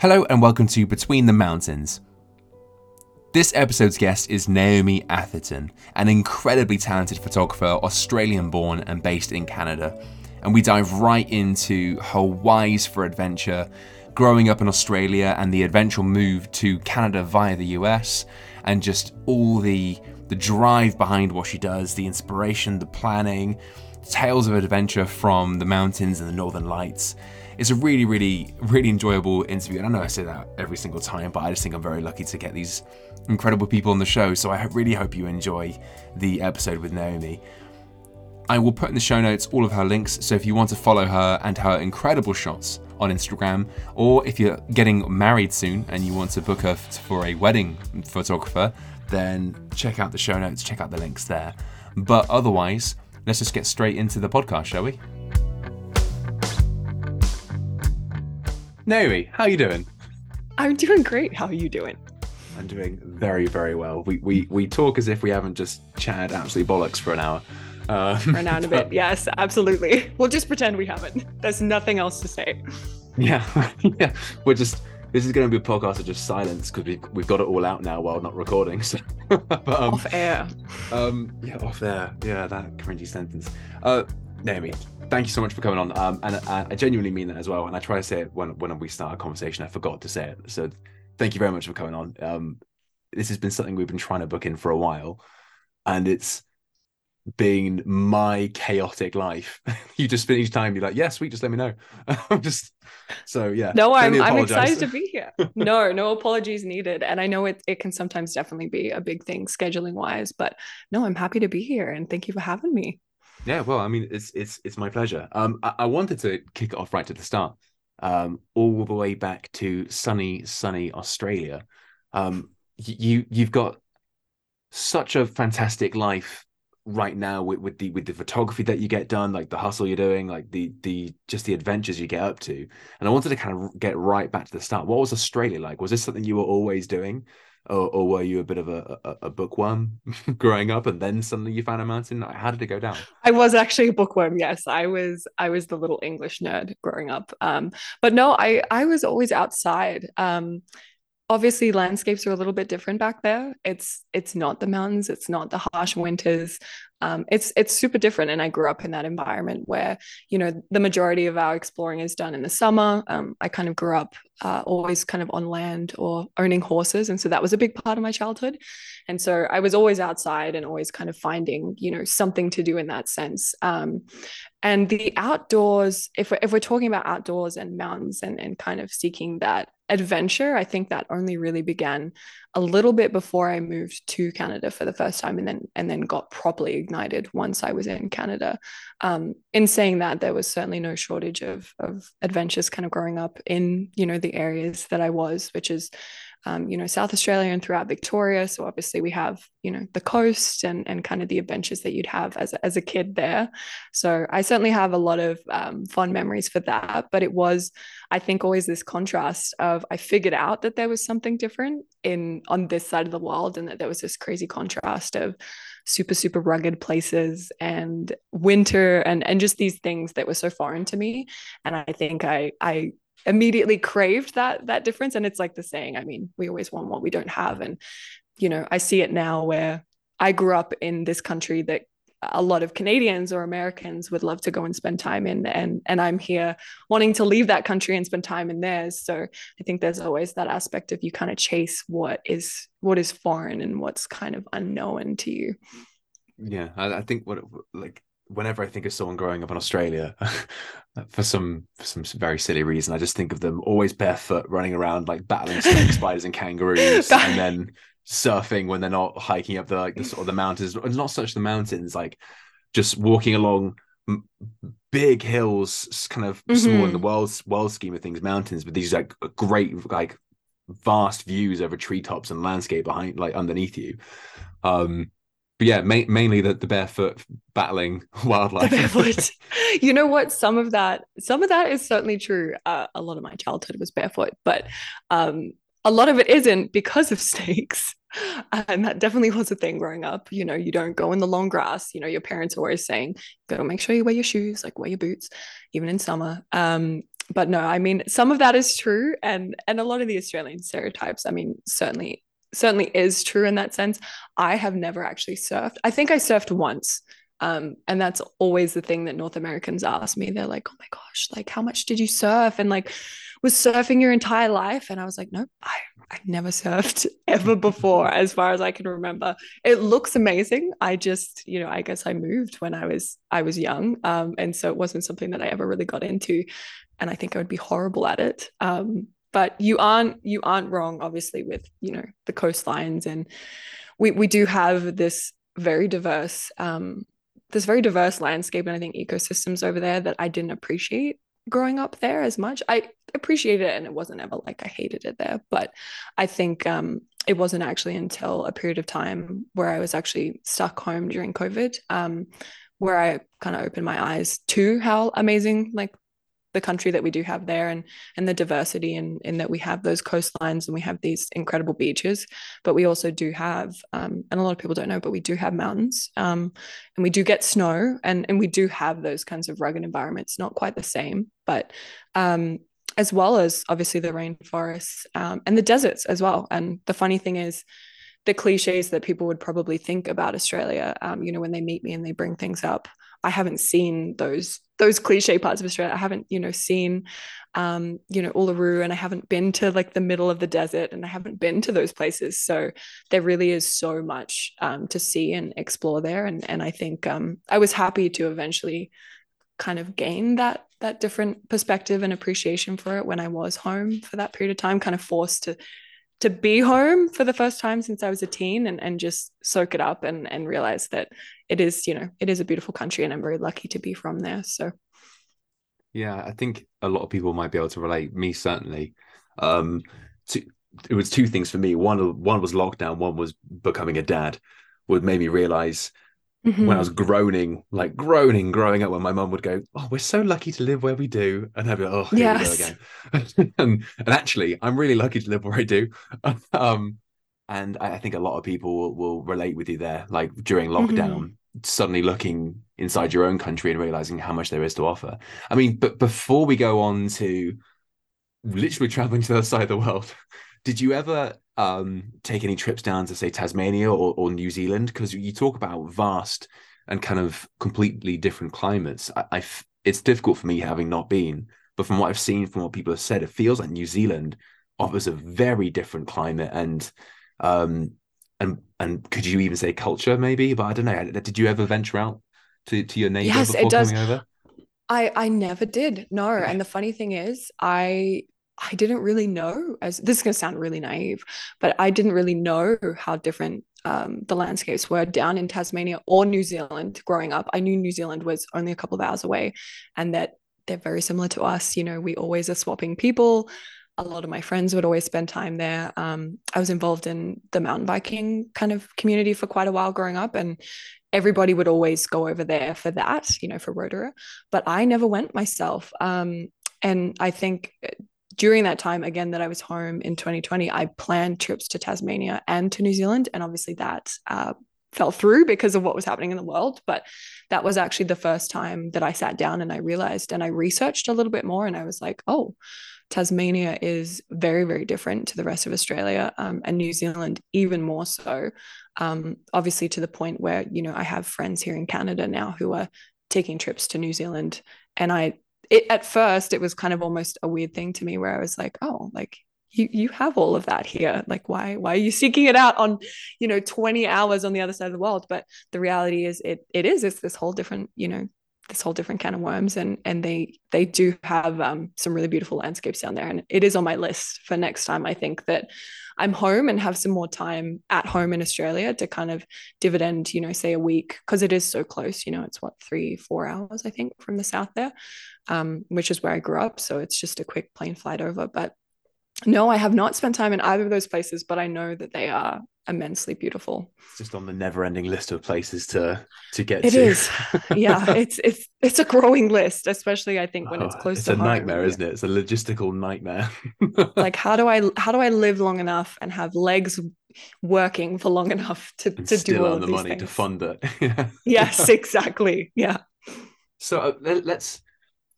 Hello and welcome to Between the Mountains. This episode's guest is Naomi Atherton, an incredibly talented photographer, Australian born and based in Canada. And we dive right into her whys for adventure, growing up in Australia and the eventual move to Canada via the US, and just all the the drive behind what she does, the inspiration, the planning, tales of adventure from the mountains and the northern lights. It's a really, really, really enjoyable interview. And I know I say that every single time, but I just think I'm very lucky to get these incredible people on the show. So I really hope you enjoy the episode with Naomi. I will put in the show notes all of her links, so if you want to follow her and her incredible shots on Instagram, or if you're getting married soon and you want to book her for a wedding photographer, then check out the show notes, check out the links there. But otherwise, let's just get straight into the podcast, shall we? Naomi, how are you doing? I'm doing great. How are you doing? I'm doing very, very well. We we, we talk as if we haven't just chatted absolutely bollocks for an hour. Um, for an hour and a bit. Yes, absolutely. We'll just pretend we haven't. There's nothing else to say. Yeah, yeah. We're just this is going to be a podcast of just silence because we've, we've got it all out now while not recording. So, but, um, off air. Um, yeah, off air. Yeah, that cringy sentence. Uh, Naomi, thank you so much for coming on. Um, and I, I genuinely mean that as well. And I try to say it when when we start a conversation. I forgot to say it. So, thank you very much for coming on. Um, this has been something we've been trying to book in for a while, and it's being my chaotic life. you just spend each time you're like, yeah, sweet, just let me know. I'm just so yeah. No, I'm I'm excited to be here. no, no apologies needed. And I know it it can sometimes definitely be a big thing scheduling wise, but no, I'm happy to be here and thank you for having me. Yeah, well, I mean, it's it's it's my pleasure. Um, I, I wanted to kick it off right to the start, um, all the way back to sunny, sunny Australia. Um, you you've got such a fantastic life right now with, with the with the photography that you get done like the hustle you're doing like the the just the adventures you get up to and i wanted to kind of get right back to the start what was australia like was this something you were always doing or, or were you a bit of a, a, a bookworm growing up and then suddenly you found a mountain? How did it go down? I was actually a bookworm yes. I was i was the little english nerd growing up. Um, but no i i was always outside. Um, obviously landscapes are a little bit different back there. It's it's not the mountains it's not the harsh winters. Um, it's it's super different and i grew up in that environment where you know the majority of our exploring is done in the summer. Um, i kind of grew up uh, always kind of on land or owning horses and so that was a big part of my childhood. And so i was always outside and always kind of finding you know something to do in that sense. Um, and the outdoors if we're, if we're talking about outdoors and mountains and, and kind of seeking that adventure i think that only really began a little bit before i moved to canada for the first time and then and then got properly ignited once i was in canada. Um, in saying that there was certainly no shortage of of adventures kind of growing up in you know the areas that i was which is um, you know, South Australia and throughout Victoria. So obviously we have, you know, the coast and and kind of the adventures that you'd have as a, as a kid there. So I certainly have a lot of um, fond memories for that. But it was, I think, always this contrast of I figured out that there was something different in on this side of the world, and that there was this crazy contrast of super super rugged places and winter and and just these things that were so foreign to me and i think i i immediately craved that that difference. And it's like the saying i mean we always want what we don't have. And you know i see it now where i grew up in this country that a lot of Canadians or Americans would love to go and spend time in. And and I'm here wanting to leave that country and spend time in theirs. So I think there's always that aspect of you kind of chase what is what is foreign and what's kind of unknown to you. Yeah I, I think what like whenever I think of someone growing up in Australia, for some for some very silly reason, I just think of them always barefoot, running around like battling snake spiders and kangaroos, and then surfing when they're not hiking up the like the sort of the mountains. It's not such the mountains, like just walking along big hills, kind of mm-hmm. small in the mm-hmm. world world scheme of things, mountains, but these like great like vast views over treetops and landscape behind like underneath you. Um but yeah, ma- mainly the, the barefoot battling wildlife. Barefoot. you know what? Some of that, some of that is certainly true. Uh, a lot of my childhood was barefoot, but um, a lot of it isn't because of snakes. And that definitely was a thing growing up. You know, you don't go in the long grass. You know, your parents are always saying, go make sure you wear your shoes, like wear your boots, even in summer. Um, but no, I mean some of that is true, and and a lot of the Australian stereotypes. I mean, certainly certainly is true in that sense. I have never actually surfed. I think I surfed once. Um, and that's always the thing that North Americans ask me. They're like, "Oh my gosh, like how much did you surf?" And like, was surfing your entire life? And I was like, "No, I I've never surfed ever before, as far as I can remember. It looks amazing. I just, you know, I guess I moved when I was I was young, um, and so it wasn't something that I ever really got into. And I think I would be horrible at it. Um, but you aren't you aren't wrong obviously with you know the coastlines. And we we do have this very diverse um this very diverse landscape and i think ecosystems over there that i didn't appreciate growing up there as much. I appreciated it and it wasn't ever like i hated it there but i think um it wasn't actually until a period of time where i was actually stuck home during covid um where i kind of opened my eyes to how amazing like the country that we do have there and and the diversity and in, in that we have those coastlines and we have these incredible beaches but we also do have um, and a lot of people don't know but we do have mountains um, and we do get snow and and we do have those kinds of rugged environments not quite the same but um, as well as obviously the rainforests um, and the deserts as well and the funny thing is the cliches that people would probably think about Australia, um, you know, when they meet me and they bring things up. I haven't seen those those cliche parts of Australia. I haven't, you know, seen um, you know, Uluru and I haven't been to like the middle of the desert and I haven't been to those places. So there really is so much um, to see and explore there. And and I think um, I was happy to eventually kind of gain that that different perspective and appreciation for it when I was home for that period of time, kind of forced to to be home for the first time since I was a teen and, and just soak it up and, and realize that it is, you know, it is a beautiful country and I'm very lucky to be from there. So yeah, I think a lot of people might be able to relate. Me certainly. Um, to, it was two things for me. One, one was lockdown. One was becoming a dad. Would made me realize mm-hmm. when I was groaning, like groaning, growing up, when my mum would go, "Oh, we're so lucky to live where we do," and I'd be, "Oh, here yes. we go again." and, and actually, I'm really lucky to live where I do. um, and I, I, think a lot of people will, will, relate with you there. Like during mm-hmm. lockdown, mm-hmm. suddenly looking inside your own country and realizing how much there is to offer. I mean, but before we go on to literally traveling to the other side of the world, did you ever um, take any trips down to say Tasmania or, or New Zealand? Because you talk about vast and kind of completely different climates. I, I, it's difficult for me having not been, but from what I've seen, from what people have said, it feels like New Zealand offers a very different climate and um and and could you even say culture maybe? But I don't know. Did you ever venture out to, to your neighbor yes, before it does. coming over? I I never did. No, and the funny thing is, I I didn't really know as this is going to sound really naive, but I didn't really know how different um, the landscapes were down in Tasmania or New Zealand growing up. I knew New Zealand was only a couple of hours away and that they're very similar to us. You know, we always are swapping people. A lot of my friends would always spend time there. Um, I was involved in the mountain biking kind of community for quite a while growing up, and everybody would always go over there for that, you know, for Rotorua. But I never went myself. Um, and I think during that time again that I was home in 2020, I planned trips to Tasmania and to New Zealand, and obviously that uh, fell through because of what was happening in the world. But that was actually the first time that I sat down and I realized and I researched a little bit more, and I was like, oh. Tasmania is very, very different to the rest of Australia um, and New Zealand, even more so. Um, obviously, to the point where, you know, I have friends here in Canada now who are taking trips to New Zealand. And I it at first it was kind of almost a weird thing to me where I was like, oh, like you you have all of that here. Like why why are you seeking it out on, you know, 20 hours on the other side of the world? But the reality is it it is it's this whole different, you know, this whole different can of worms and and they they do have um, some really beautiful landscapes down there and it is on my list for next time i think that i'm home and have some more time at home in australia to kind of dividend you know say a week because it is so close you know it's what three four hours i think from the south there um, which is where i grew up. So it's just a quick plane flight over. But no, I have not spent time in either of those places, but I know that they are immensely beautiful. It's just on the never-ending list of places to to get It to. is, yeah, it's it's it's a growing list, especially I think when oh, it's close it's to It's a nightmare, isn't it? It's a logistical nightmare. like how do I how do I live long enough and have legs working for long enough to and to do all the money things? to fund it? yes, exactly. Yeah. So uh, let's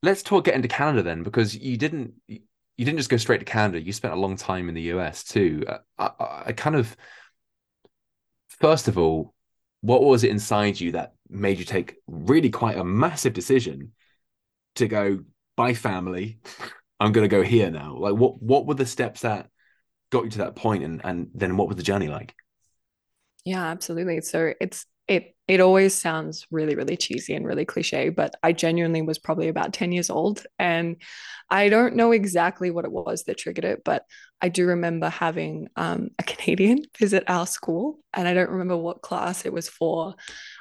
let's talk get into Canada then, because you didn't you didn't just go straight to Canada. You spent a long time in the US too. I, I, I kind of first of all, what was it inside you that made you take really quite a massive decision to go by family? I'm going to go here now. Like, what what were the steps that got you to that point, and and then what was the journey like? Yeah, absolutely. So it's it it always sounds really really cheesy and really cliche but i genuinely was probably about 10 years old and i don't know exactly what it was that triggered it but i do remember having um, a canadian visit our school and i don't remember what class it was for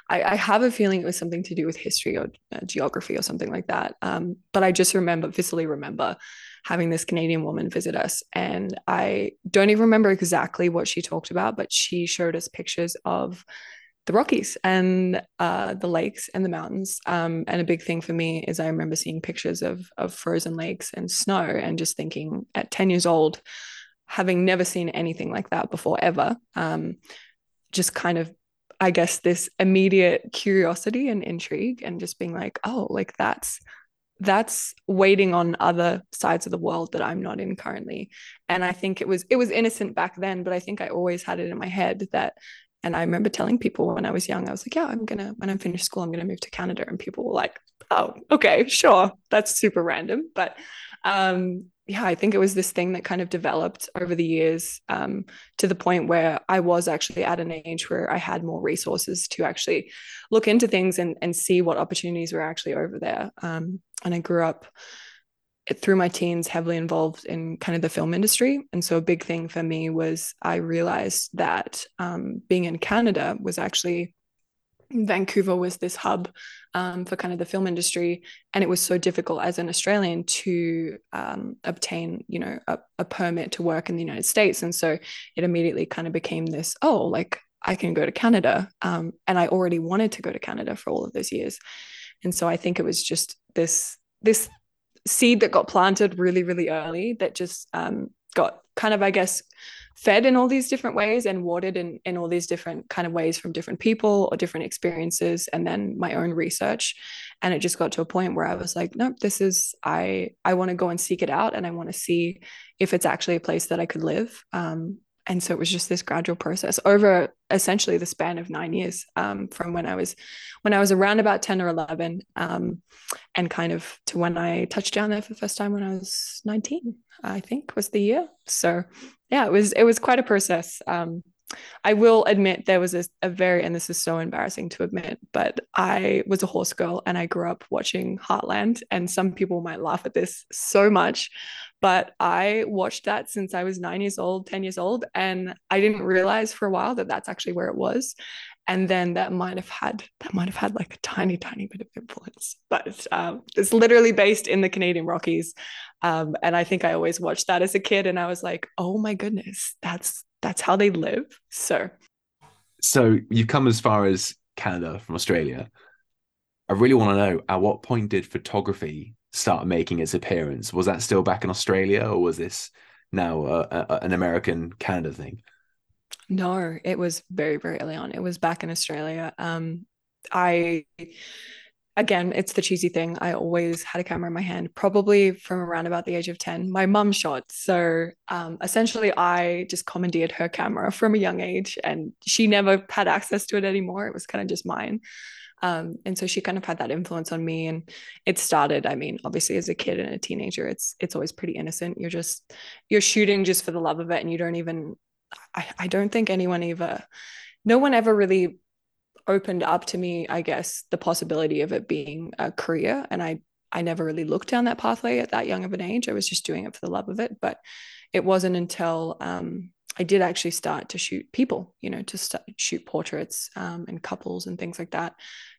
I, I have a feeling it was something to do with history or uh, geography or something like that um, but i just remember viscerally remember having this Canadian woman visit us. And I don't even remember exactly what she talked about, but she showed us pictures of the Rockies and uh, the lakes and the mountains. Um, and a big thing for me is I remember seeing pictures of of frozen lakes and snow, and just thinking at ten years old, having never seen anything like that before ever, um, just kind of, I guess, this immediate curiosity and intrigue, and just being like, oh, like that's that's waiting on other sides of the world that I'm not in currently. And I think it was it was innocent back then, but I think I always had it in my head that and I remember telling people when I was young, I was like, yeah, I'm gonna when I'm finished school, I'm gonna move to Canada. And people were like, oh, okay, sure. That's super random. But um, yeah, I think it was this thing that kind of developed over the years um, to the point where I was actually at an age where I had more resources to actually look into things and, and see what opportunities were actually over there. Um, and I grew up through my teens heavily involved in kind of the film industry and so a big thing for me was i realized that um, being in canada was actually vancouver was this hub um, for kind of the film industry and it was so difficult as an australian to um, obtain you know a, a permit to work in the united states. And so it immediately kind of became this oh like i can go to canada um, and i already wanted to go to canada for all of those years. And so i think it was just this this seed that got planted really, really early that just um, got kind of, I guess, fed in all these different ways and watered in, in all these different kind of ways from different people or different experiences and then my own research. And it just got to a point where i was like nope this is i i want to go and seek it out and i want to see if it's actually a place that i could live. Um, and so it was just this gradual process over essentially the span of nine years um, from when I was when I was around about 10 or 11 um, and kind of to when I touched down there for the first time when I was 19 I think was the year so yeah it was it was quite a process um, I will admit there was a, a, very, and this is so embarrassing to admit, but I was a horse girl and I grew up watching Heartland. And some people might laugh at this so much, but I watched that since I was nine years old, 10 years old. And I didn't realize for a while that that's actually where it was. And then that might have had, that might have had like a tiny, tiny bit of influence. But um, it's literally based in the Canadian Rockies. Um, and I think I always watched that as a kid. And I was like, oh my goodness, that's, that's how they live. So, so you've come as far as Canada from Australia. I really want to know at what point did photography start making its appearance? Was that still back in Australia, or was this now uh, a, an American Canada thing? No, it was very very early on. It was back in Australia. Um, I again, it's the cheesy thing. I always had a camera in my hand, probably from around about the age of 10. My mum shot. So um, essentially, I just commandeered her camera from a young age, and she never had access to it anymore. It was kind of just mine. Um, and so she kind of had that influence on me. And it started, I mean, obviously as a kid and a teenager, it's it's always pretty innocent. You're just you're shooting just for the love of it. And you don't even I, I don't think anyone ever no one ever really opened up to me, I guess, the possibility of it being a career. And I I never really looked down that pathway at that young of an age. I was just doing it for the love of it. But it wasn't until um, I did actually start to shoot people, you know, to shoot portraits um, and couples and things like that.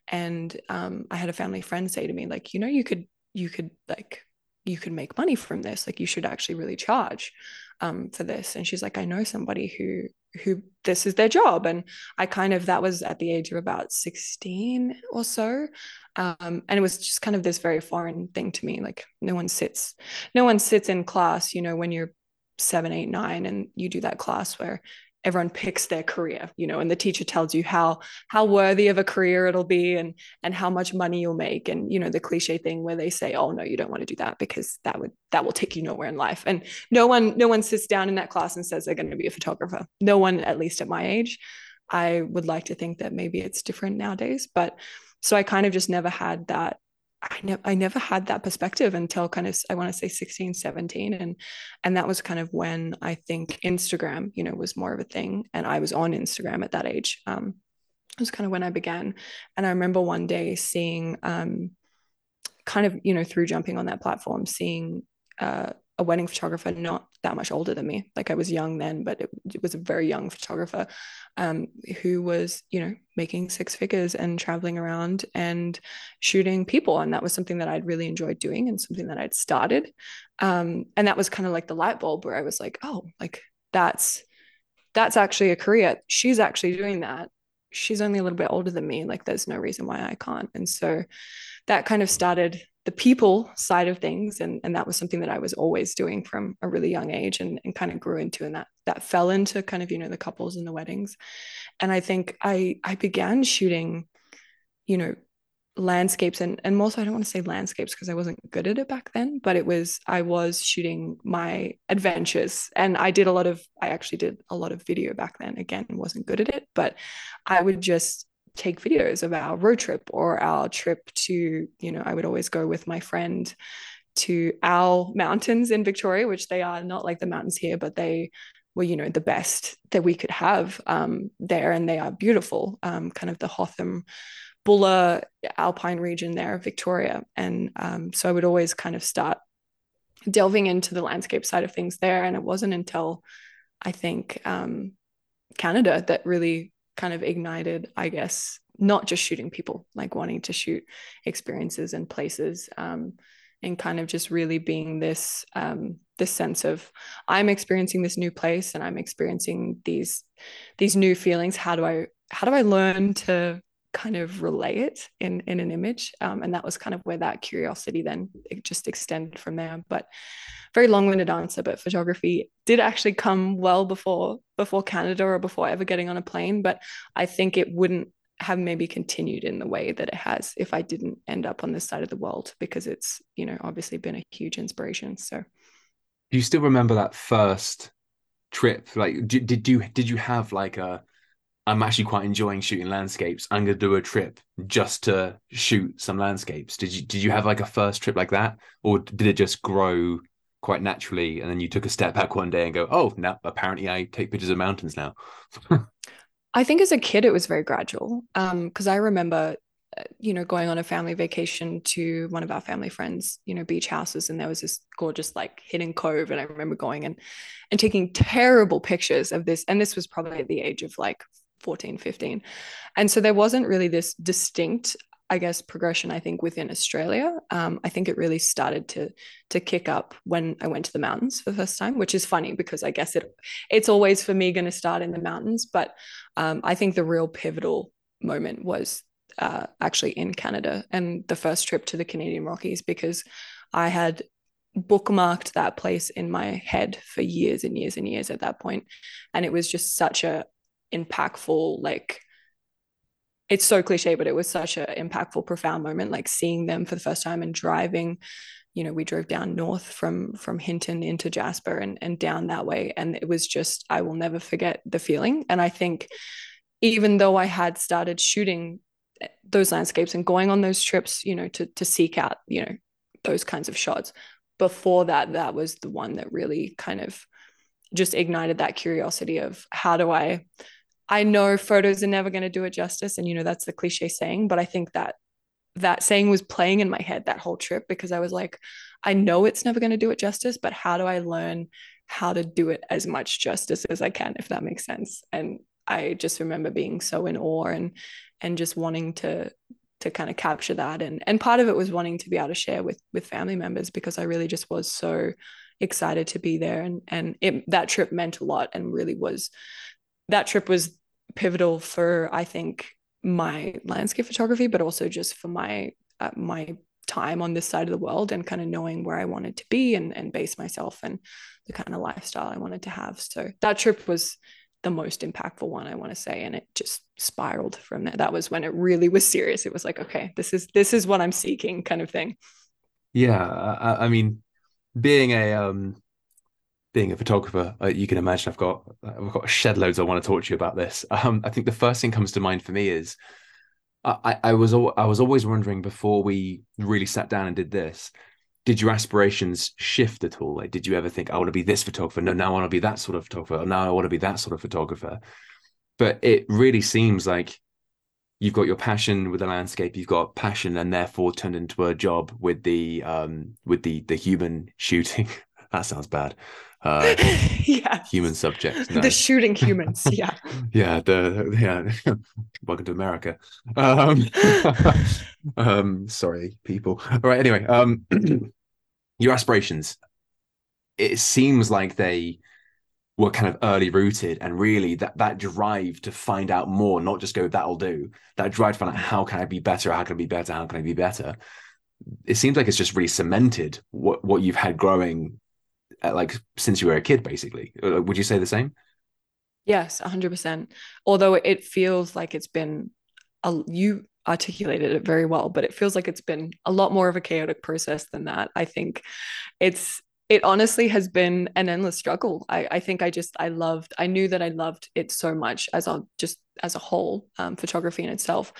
And um, I had a family friend say to me, like, you know, you could, you could like, you could make money from this. Like, you should actually really charge um, for this. And she's like, I know somebody who, who this is their job. And I kind of, that was at the age of about 16 or so. Um, and it was just kind of this very foreign thing to me. Like, no one sits, no one sits in class, you know, when you're seven, eight, nine, and you do that class where everyone picks their career you know and the teacher tells you how how worthy of a career it'll be and and how much money you'll make and you know the cliche thing where they say oh no you don't want to do that because that would that will take you nowhere in life. And no one no one sits down in that class and says they're going to be a photographer. No one at least at my age i would like to think that maybe it's different nowadays but so i kind of just never had that I never I never had that perspective until kind of I want to say 16 17 and and that was kind of when I think Instagram you know was more of a thing and I was on Instagram at that age um it was kind of when I began and I remember one day seeing um kind of you know through jumping on that platform seeing uh, a wedding photographer not that much older than me. Like i was young then but it, it was a very young photographer um, who was you know making six figures and traveling around and shooting people. And that was something that i'd really enjoyed doing and something that i'd started. Um, and that was kind of like the light bulb where i was like oh like that's that's actually a career. She's actually doing that. She's only a little bit older than me. Like there's no reason why i can't. And so that kind of started the people side of things and, and that was something that i was always doing from a really young age and, and kind of grew into and that that fell into kind of you know the couples and the weddings. And i think i i began shooting you know landscapes and and also I don't want to say landscapes because I wasn't good at it back then but it was I was shooting my adventures. And I did a lot of I actually did a lot of video back then. Again wasn't good at it but I would just take videos of our road trip or our trip to, you know, I would always go with my friend to our mountains in Victoria, which they are not like the mountains here, but they were, you know, the best that we could have um, there. And they are beautiful, um, kind of the Hotham, Buller Alpine region there, of Victoria. And um, so I would always kind of start delving into the landscape side of things there. And it wasn't until I think um, Canada that really kind of ignited, I guess, not just shooting people, like wanting to shoot experiences and places, um, and kind of just really being this um, this sense of I'm experiencing this new place and I'm experiencing these these new feelings. How do I how do I learn to kind of relay it in in an image? Um, and that was kind of where that curiosity then it just extended from there. But very long-winded answer, but photography did actually come well before before Canada or before ever getting on a plane. But I think it wouldn't have maybe continued in the way that it has if I didn't end up on this side of the world because it's, you know, obviously been a huge inspiration. So do you still remember that first trip? Like did, did you did you have like a I'm actually quite enjoying shooting landscapes. I'm gonna do a trip just to shoot some landscapes. Did you did you have like a first trip like that? Or did it just grow quite naturally and then you took a step back one day and go oh now apparently i take pictures of mountains now i think as a kid it was very gradual because um, i remember uh, you know going on a family vacation to one of our family friends you know beach houses and there was this gorgeous like hidden cove and i remember going and and taking terrible pictures of this and this was probably at the age of like 14 15 and so there wasn't really this distinct I guess progression I think within Australia. Um, I think it really started to to kick up when I went to the mountains for the first time, which is funny because I guess it it's always for me going to start in the mountains, but um, I think the real pivotal moment was uh, actually in Canada and the first trip to the Canadian Rockies because I had bookmarked that place in my head for years and years and years at that point, and it was just such a impactful like it's so cliche, but it was such an impactful, profound moment, like seeing them for the first time and driving. You know, we drove down north from from Hinton into Jasper and and down that way, and it was just I will never forget the feeling. And I think even though I had started shooting eh, those landscapes and going on those trips, you know, to to seek out you know those kinds of shots, before that, that was the one that really kind of just ignited that curiosity of how do I I know photos are never going to do it justice. And, you know, that's the cliche saying, but I think that that saying was playing in my head that whole trip because I was like, I know it's never going to do it justice, but how do I learn how to do it as much justice as I can, if that makes sense? And I just remember being so in awe and and just wanting to to kind of capture that and and part of it was wanting to be able to share with with family members because I really just was so excited to be there and and it, that trip meant a lot and really was that trip was pivotal for I think my landscape photography, but also just for my uh, my time on this side of the world and kind of knowing where I wanted to be and and base myself and the kind of lifestyle I wanted to have. So that trip was the most impactful one I want to say and it just spiraled from there. That was when it really was serious. It was like okay this is this is what I'm seeking kind of thing. Yeah I, I mean being a um being a photographer uh, you can imagine I've got I've got shed loads I want to talk to you about this um I think the first thing comes to mind for me is I, I was I was always wondering before we really sat down and did this did your aspirations shift at all? Like, did you ever think, I want to be this photographer? No, now I want to be that sort of photographer. Now I want to be that sort of photographer. But it really seems like you've got your passion with the landscape, you've got passion, and therefore turned into a job with the um with the the human shooting. that sounds bad. Uh, yeah, human subjects. No. The shooting humans. Yeah. yeah. The yeah. Welcome to America. Um, um, sorry, people. All right. Anyway, um, your aspirations. It seems like they were kind of early rooted, and really that that drive to find out more, not just go that'll do. That drive to find out how can I be better, how can I be better, how can I be better. It seems like it's just really cemented what what you've had growing like since you were a kid basically. Uh, would you say the same? Yes 100% although it feels like it's been a, you articulated it very well but it feels like it's been a lot more of a chaotic process than that. I think it's it honestly has been an endless struggle. I, I think i just i loved i knew that i loved it so much as a just as a whole um, photography in itself.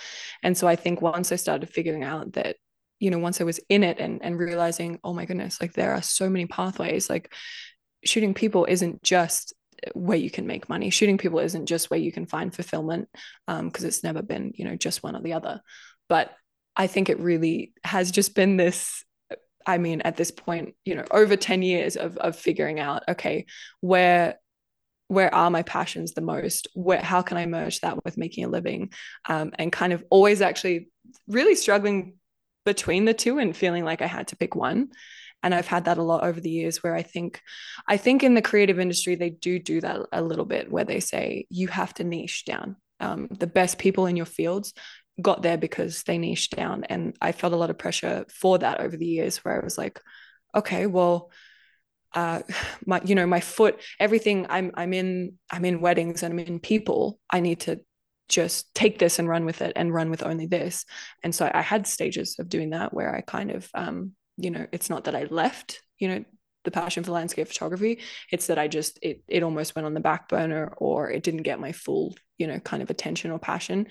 And so i think once i started figuring out that you know once i was in it and and realizing oh my goodness like there are so many pathways like shooting people isn't just where you can make money. Shooting people isn't just where you can find fulfillment because um, it's never been you know just one or the other. But i think it really has just been this i mean at this point you know over 10 years of of figuring out okay where where are my passions the most? Where how can i merge that with making a living? Um, and kind of always actually really struggling between the two and feeling like I had to pick one. And I've had that a lot over the years where I think I think in the creative industry they do do that a little bit where they say you have to niche down. Um, the best people in your fields got there because they niched down and I felt a lot of pressure for that over the years where I was like okay well uh my you know my foot everything i'm i'm in i'm in weddings and i'm in people i need to just take this and run with it and run with only this. And so I had stages of doing that where I kind of, um, you know, it's not that I left, you know, the passion for landscape photography. It's that I just it it almost went on the back burner or it didn't get my full, you know, kind of attention or passion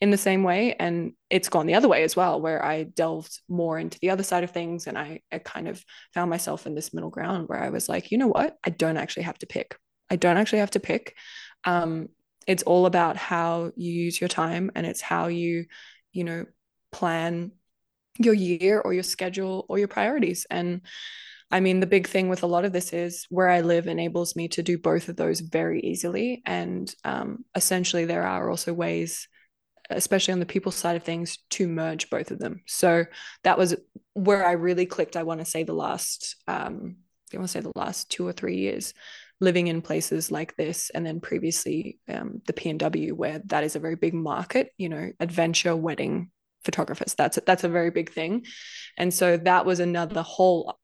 in the same way. And it's gone the other way as well, where I delved more into the other side of things and I, I kind of found myself in this middle ground where I was like, you know what? I don't actually have to pick. I don't actually have to pick. Um, it's all about how you use your time and it's how you you know plan your year or your schedule or your priorities. And i mean the big thing with a lot of this is where i live enables me to do both of those very easily. And um, essentially there are also ways especially on the people side of things to merge both of them. So that was where i really clicked i want to say the last um, i want to say the last two or three years living in places like this and then previously um, the PNW where that is a very big market you know adventure wedding photographers. That's that's a very big thing. And so that was another whole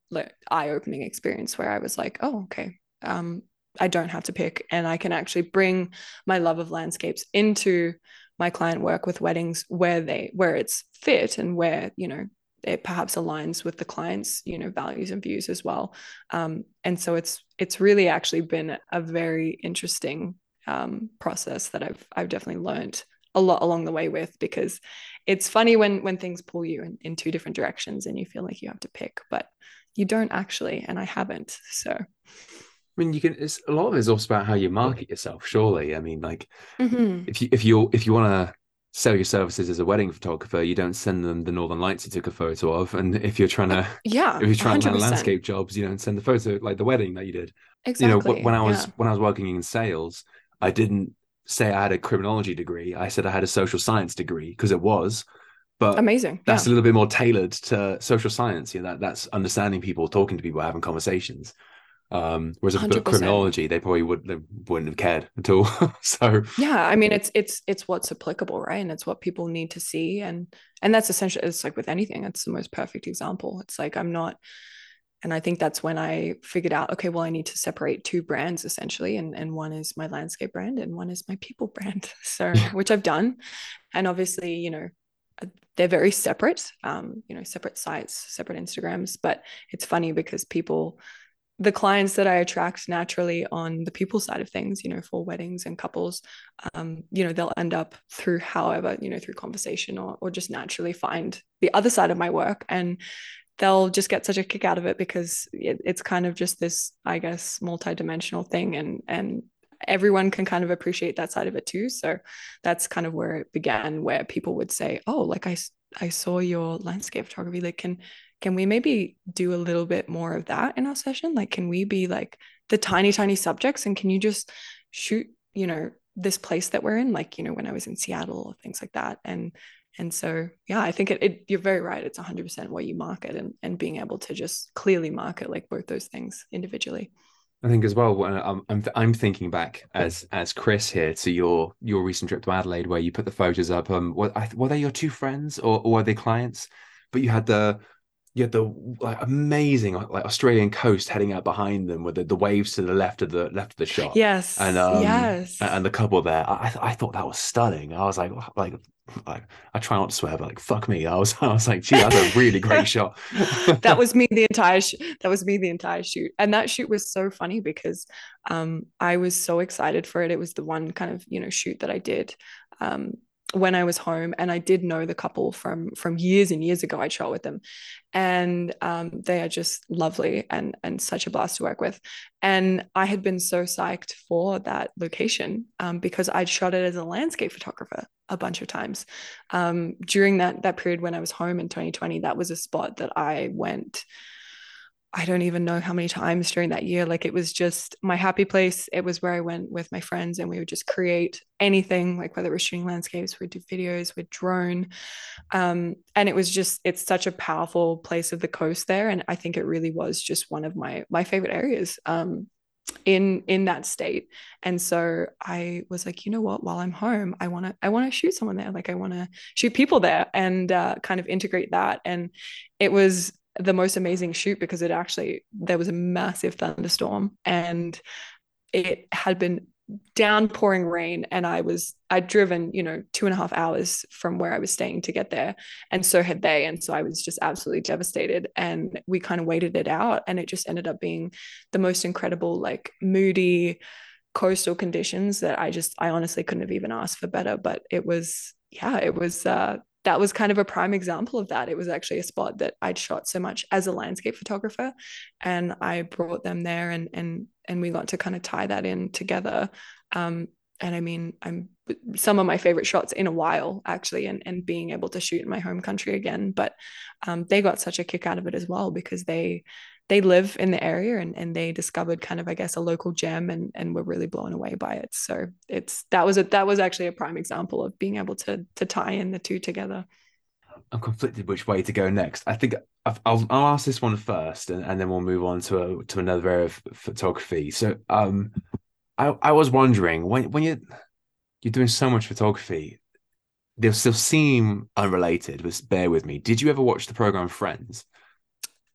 eye-opening experience where I was like oh okay um, I don't have to pick and I can actually bring my love of landscapes into my client work with weddings where they where it's fit and where you know it perhaps aligns with the client's you know values and views as well um, and so it's it's really actually been a very interesting um, process that I've I've definitely learned a lot along the way with because it's funny when when things pull you in, in two different directions and you feel like you have to pick but you don't actually and I haven't so I mean, you can. It's a lot of it is also about how you market yourself. Surely, I mean, like mm-hmm. if you if you if you want to sell your services as a wedding photographer, you don't send them the northern lights you took a photo of. And if you're trying to, yeah, if you're trying 100%. to land landscape jobs, you don't send the photo like the wedding that you did. Exactly. You know, when I was yeah. when I was working in sales, I didn't say I had a criminology degree. I said I had a social science degree because it was. But amazing. That's yeah. a little bit more tailored to social science. You know, that that's understanding people, talking to people, having conversations. Um, whereas if book criminology, they probably would they wouldn't have cared at all. so yeah, I mean, it's it's it's what's applicable, right? And it's what people need to see, and and that's essentially it's like with anything. It's the most perfect example. It's like I'm not and I think that's when I figured out, okay, well, I need to separate two brands essentially. And, and one is my landscape brand and one is my people brand. So, which I've done. And obviously, you know, uh, they're very separate, um, you know, separate sites, separate Instagrams. But it's funny because people, the clients that I attract naturally on the people side of things, you know, for weddings and couples, um, you know, they'll end up through however, you know, through conversation or, or just naturally find the other side of my work. And they'll just get such a kick out of it because it, it's kind of just this, I guess, multi-dimensional thing, and and everyone can kind of appreciate that side of it too. So that's kind of where it began, where people would say, "Oh, like I I saw your landscape photography. Like, can can we maybe do a little bit more of that in our session? Like, can we be like the tiny, tiny subjects, and can you just shoot, you know, this place that we're in, like you know, when I was in Seattle or things like that, and and so yeah i think it, it, you're very right. It's 100% what you market and, and being able to just clearly market like both those things individually. I think as well I'm, I'm, I'm thinking back as as chris here to your your recent trip to adelaide where you put the photos up um were, were they your two friends or, or were they clients? But you had the you had the like amazing like Australian coast heading out behind them with the, the waves to the left of the left of the shot. Yes, and um, yes, and the couple there. I I thought that was stunning. I was like like like I try not to swear, but like fuck me. I was I was like, gee, that's a really great shot. that was me the entire sh- that was me the entire shoot, and that shoot was so funny because um I was so excited for it. It was the one kind of you know shoot that I did um when I was home, and I did know the couple from from years and years ago. I shot with them, and um, they are just lovely and and such a blast to work with. And I had been so psyched for that location um, because I'd shot it as a landscape photographer a bunch of times um, during that that period when I was home in 2020. That was a spot that I went I don't even know how many times during that year. Like it was just my happy place. It was where I went with my friends and we would just create anything, like whether we're shooting landscapes, we'd do videos, we'd drone. Um, and it was just, it's such a powerful place of the coast there. And I think it really was just one of my my favorite areas. Um, in in that state and so i was like you know what while i'm home i want to i want to shoot someone there like i want to shoot people there and uh, kind of integrate that and it was the most amazing shoot because it actually there was a massive thunderstorm and it had been downpouring rain and i was i'd driven you know two and a half hours from where i was staying to get there and so had they. And so i was just absolutely devastated and we kind of waited it out and it just ended up being the most incredible like moody coastal conditions that i just i honestly couldn't have even asked for better. But it was yeah it was uh that was kind of a prime example of that. It was actually a spot that I'd shot so much as a landscape photographer, and I brought them there, and and and we got to kind of tie that in together. Um, and I mean, I'm some of my favorite shots in a while actually, and and being able to shoot in my home country again. But um, they got such a kick out of it as well because they they live in the area and, and they discovered kind of I guess a local gem and and were really blown away by it. So it's that was a that was actually a prime example of being able to to tie in the two together. I'm conflicted which way to go next. I think I'll I'll ask this one first, and, and then we'll move on to a, to another area of photography. So um, I I was wondering when when you you're doing so much photography, they'll still seem unrelated. But bear with me. Did you ever watch the program Friends?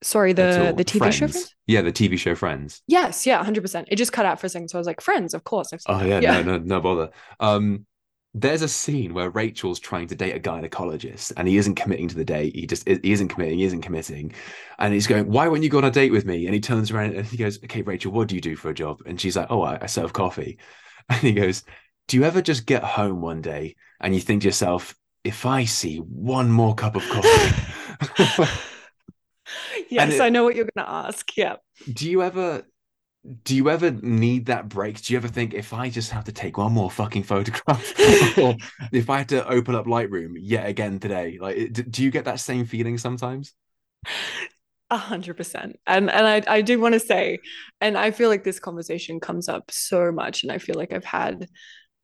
Sorry, the the TV Friends. show Friends? Yeah, the TV show Friends. Yes, yeah, hundred percent. It just cut out for a second, so I was like, Friends, of course. oh yeah, yeah, no, no, no bother. Um, there's a scene where Rachel's trying to date a gynecologist, and he isn't committing to the date. He just he isn't committing. He isn't committing, and he's going, "Why won't you go on a date with me?" And he turns around and he goes, "Okay, Rachel, what do you do for a job?" And she's like, "Oh, I, I serve coffee." And he goes, "Do you ever just get home one day and you think to yourself, if I see one more cup of coffee?" yes, it, I know what you're going to ask. Yeah. Do you ever do you ever need that break? Do you ever think if I just have to take one more fucking photograph, or if I had to open up Lightroom yet again today, like, do you get that same feeling sometimes? A hundred percent, and and I I do want to say, and I feel like this conversation comes up so much, and I feel like I've had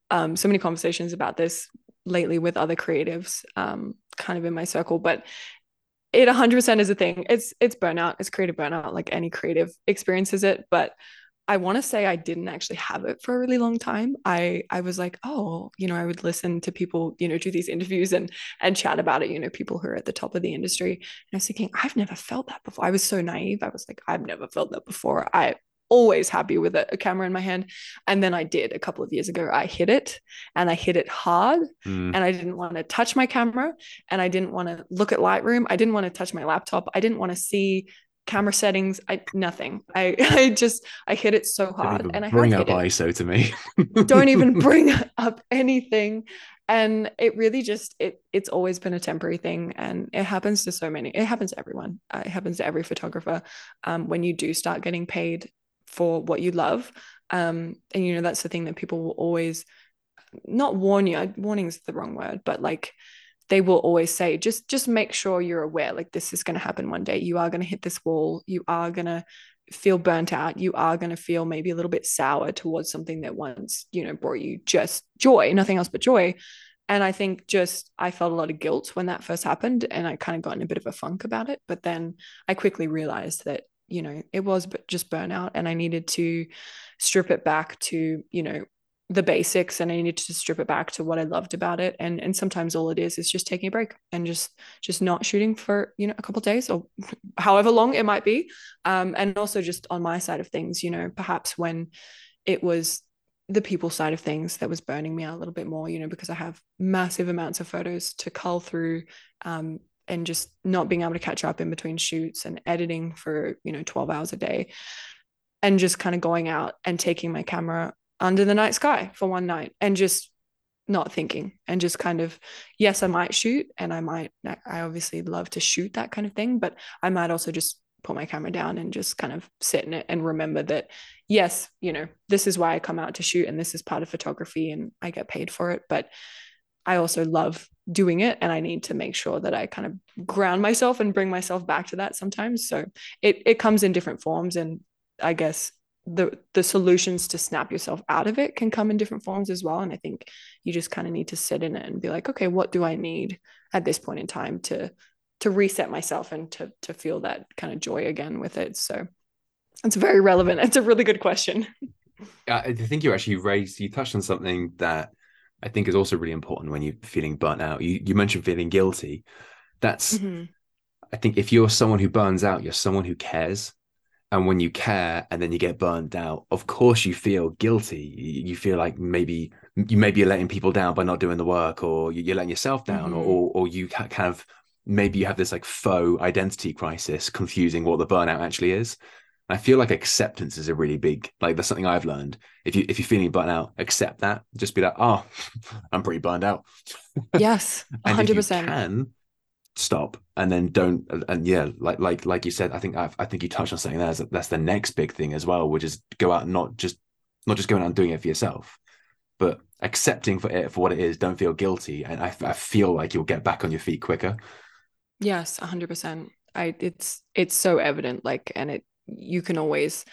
um so many conversations about this lately with other creatives, um, kind of in my circle, but it 100% is a thing it's it's burnout it's creative burnout like any creative experiences it but I want to say I didn't actually have it for a really long time. I I was like, oh, you know, I would listen to people, you know, do these interviews and and chat about it, you know, people who are at the top of the industry. And I was thinking, I've never felt that before. I was so naive. I was like, I've never felt that before. I always happy with a, a, camera in my hand. And then I did a couple of years ago. I hit it and I hit it hard. Mm. And I didn't want to touch my camera and I didn't want to look at Lightroom. I didn't want to touch my laptop. I didn't want to see camera settings i nothing i i just i hit it so hard and i bring up iso to me don't even bring up anything and it really just it it's always been a temporary thing and it happens to so many it happens to everyone uh, it happens to every photographer um, when you do start getting paid for what you love. Um, and you know that's the thing that people will always not warn you warning is the wrong word but like they will always say just just make sure you're aware like this is going to happen one day. You are going to hit this wall. You are going to feel burnt out. You are going to feel maybe a little bit sour towards something that once you know brought you just joy nothing else but joy. And i think just i felt a lot of guilt when that first happened and i kind of got in a bit of a funk about it but then i quickly realized that you know it was but just burnout and i needed to strip it back to you know the basics and I needed to strip it back to what I loved about it. And and sometimes all it is is just taking a break and just just not shooting for, you know, a couple days or however long it might be. Um, and also just on my side of things, you know, perhaps when it was the people side of things that was burning me out a little bit more, you know, because I have massive amounts of photos to cull through um, and just not being able to catch up in between shoots and editing for, you know, 12 hours a day. And just kind of going out and taking my camera under the night sky for one night and just not thinking and just kind of yes i might shoot and i might i obviously love to shoot that kind of thing but i might also just put my camera down and just kind of sit in it and remember that yes you know this is why i come out to shoot and this is part of photography and i get paid for it. But i also love doing it and i need to make sure that i kind of ground myself and bring myself back to that sometimes. So it it comes in different forms and i guess the the solutions to snap yourself out of it can come in different forms as well. And i think you just kind of need to sit in it and be like okay what do i need at this point in time to to reset myself and to to feel that kind of joy again with it? So it's very relevant. It's a really good question. I think you actually raised you touched on something that i think is also really important when you're feeling burnt out. You, you mentioned feeling guilty. That's mm-hmm. i think if you're someone who burns out you're someone who cares. And when you care and then you get burned out of course you feel guilty. You feel like maybe you maybe you're letting people down by not doing the work or you're letting yourself down mm-hmm. or or you kind of maybe you have this like faux identity crisis confusing what the burnout actually is I feel like acceptance is a really big like that's something I've learned. If you if you're feeling burnt out, accept that. Just be like, oh, I'm pretty burned out. Yes, hundred percent. Can stop and then don't and yeah like like like you said i think I've, i think you touched on something there that's the next big thing as well which is go out and not just not just going out and doing it for yourself but accepting for it for what it is don't feel guilty and i, I feel like you'll get back on your feet quicker yes 100% i it's it's so evident like and it you can always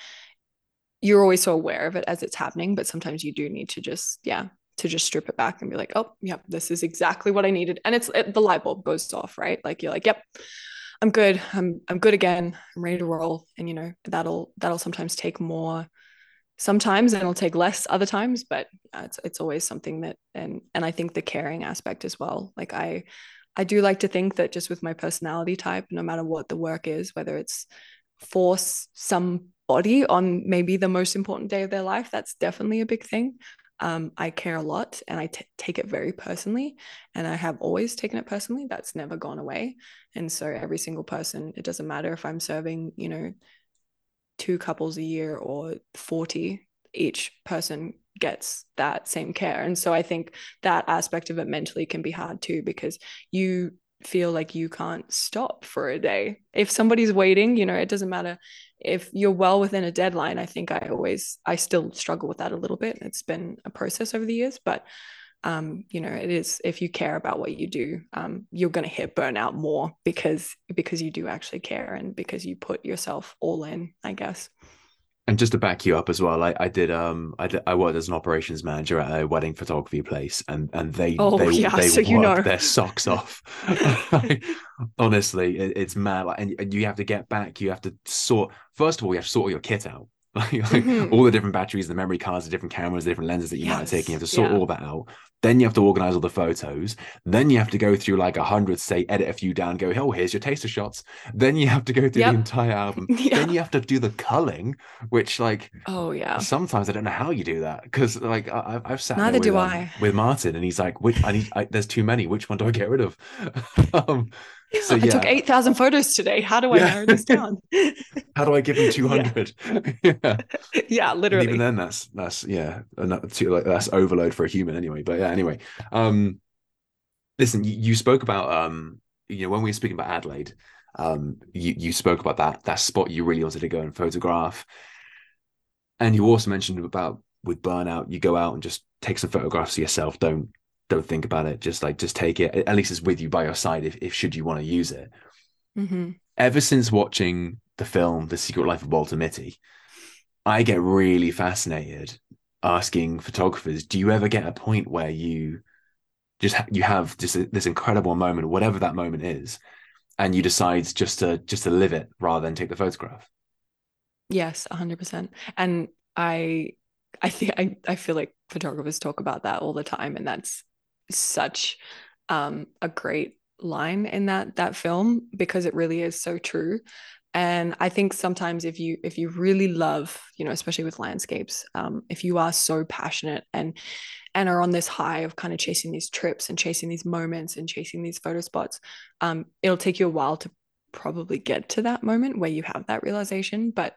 you're always so aware of it as it's happening but sometimes you do need to just yeah to just strip it back and be like, oh, yep, this is exactly what I needed. And it's it, the light bulb goes off, right? Like you're like, yep, I'm good. I'm I'm good again. I'm ready to roll. And you know, that'll that'll sometimes take more sometimes and it'll take less other times, but uh, it's it's always something that and and I think the caring aspect as well. Like I I do like to think that just with my personality type, no matter what the work is, whether it's force somebody on maybe the most important day of their life, that's definitely a big thing um, I care a lot and I t- take it very personally. And I have always taken it personally. That's never gone away. And so every single person, it doesn't matter if I'm serving, you know, two couples a year or 40, each person gets that same care. And so I think that aspect of it mentally can be hard too, because you feel like you can't stop for a day. If somebody's waiting, you know, it doesn't matter if you're well within a deadline. I think I always I still struggle with that a little bit. It's been a process over the years, but um, you know, it is if you care about what you do, um, you're going to hit burnout more because because you do actually care and because you put yourself all in, I guess and just to back you up as well, I, I did um I, did, I worked as an operations manager at a wedding photography place, and and they oh, they, yeah, they so you know. their socks off. Honestly, it, it's mad. Like, and, and you have to get back. You have to sort. First of all, you have to sort your kit out. like, like mm-hmm. all the different batteries, the memory cards, the different cameras, the different lenses that you yes. might have taken. You have to sort yeah. all that out. Then you have to organize all the photos. Then you have to go through like a hundred, say, edit a few down, go, oh, here's your taster shots. Then you have to go through yep. the entire album. yeah. Then you have to do the culling, which like, oh yeah, sometimes I don't know how you do that because like I, have sat neither with, do um, I with Martin, and he's like, which I need, I, there's too many. Which one do I get rid of? um, so I yeah. took 8,000 photos today. How do I yeah. narrow this down? How do I give him 200? yeah. yeah. yeah, literally. And even then that's, that's, yeah, too, like that's overload for a human anyway. But yeah, anyway, um, listen, you, you spoke about, um, you know, when we were speaking about Adelaide, um, you, you spoke about that, that spot you really wanted to go and photograph. And you also mentioned about with burnout, you go out and just take some photographs of yourself. Don't don't think about it. Just like just take it. At least it's with you by your side if, if should you want to use it. Mm-hmm. Ever since watching the film The Secret Life of Walter Mitty, I get really fascinated asking photographers, do you ever get a point where you just ha- you have just a, this incredible moment, whatever that moment is, and you decide just to just to live it rather than take the photograph? Yes, hundred percent. And I I think I, I feel like photographers talk about that all the time, and that's such um, a great line in that that film because it really is so true. And i think sometimes if you if you really love you know especially with landscapes um, if you are so passionate and and are on this high of kind of chasing these trips and chasing these moments and chasing these photo spots um, it'll take you a while to probably get to that moment where you have that realization. But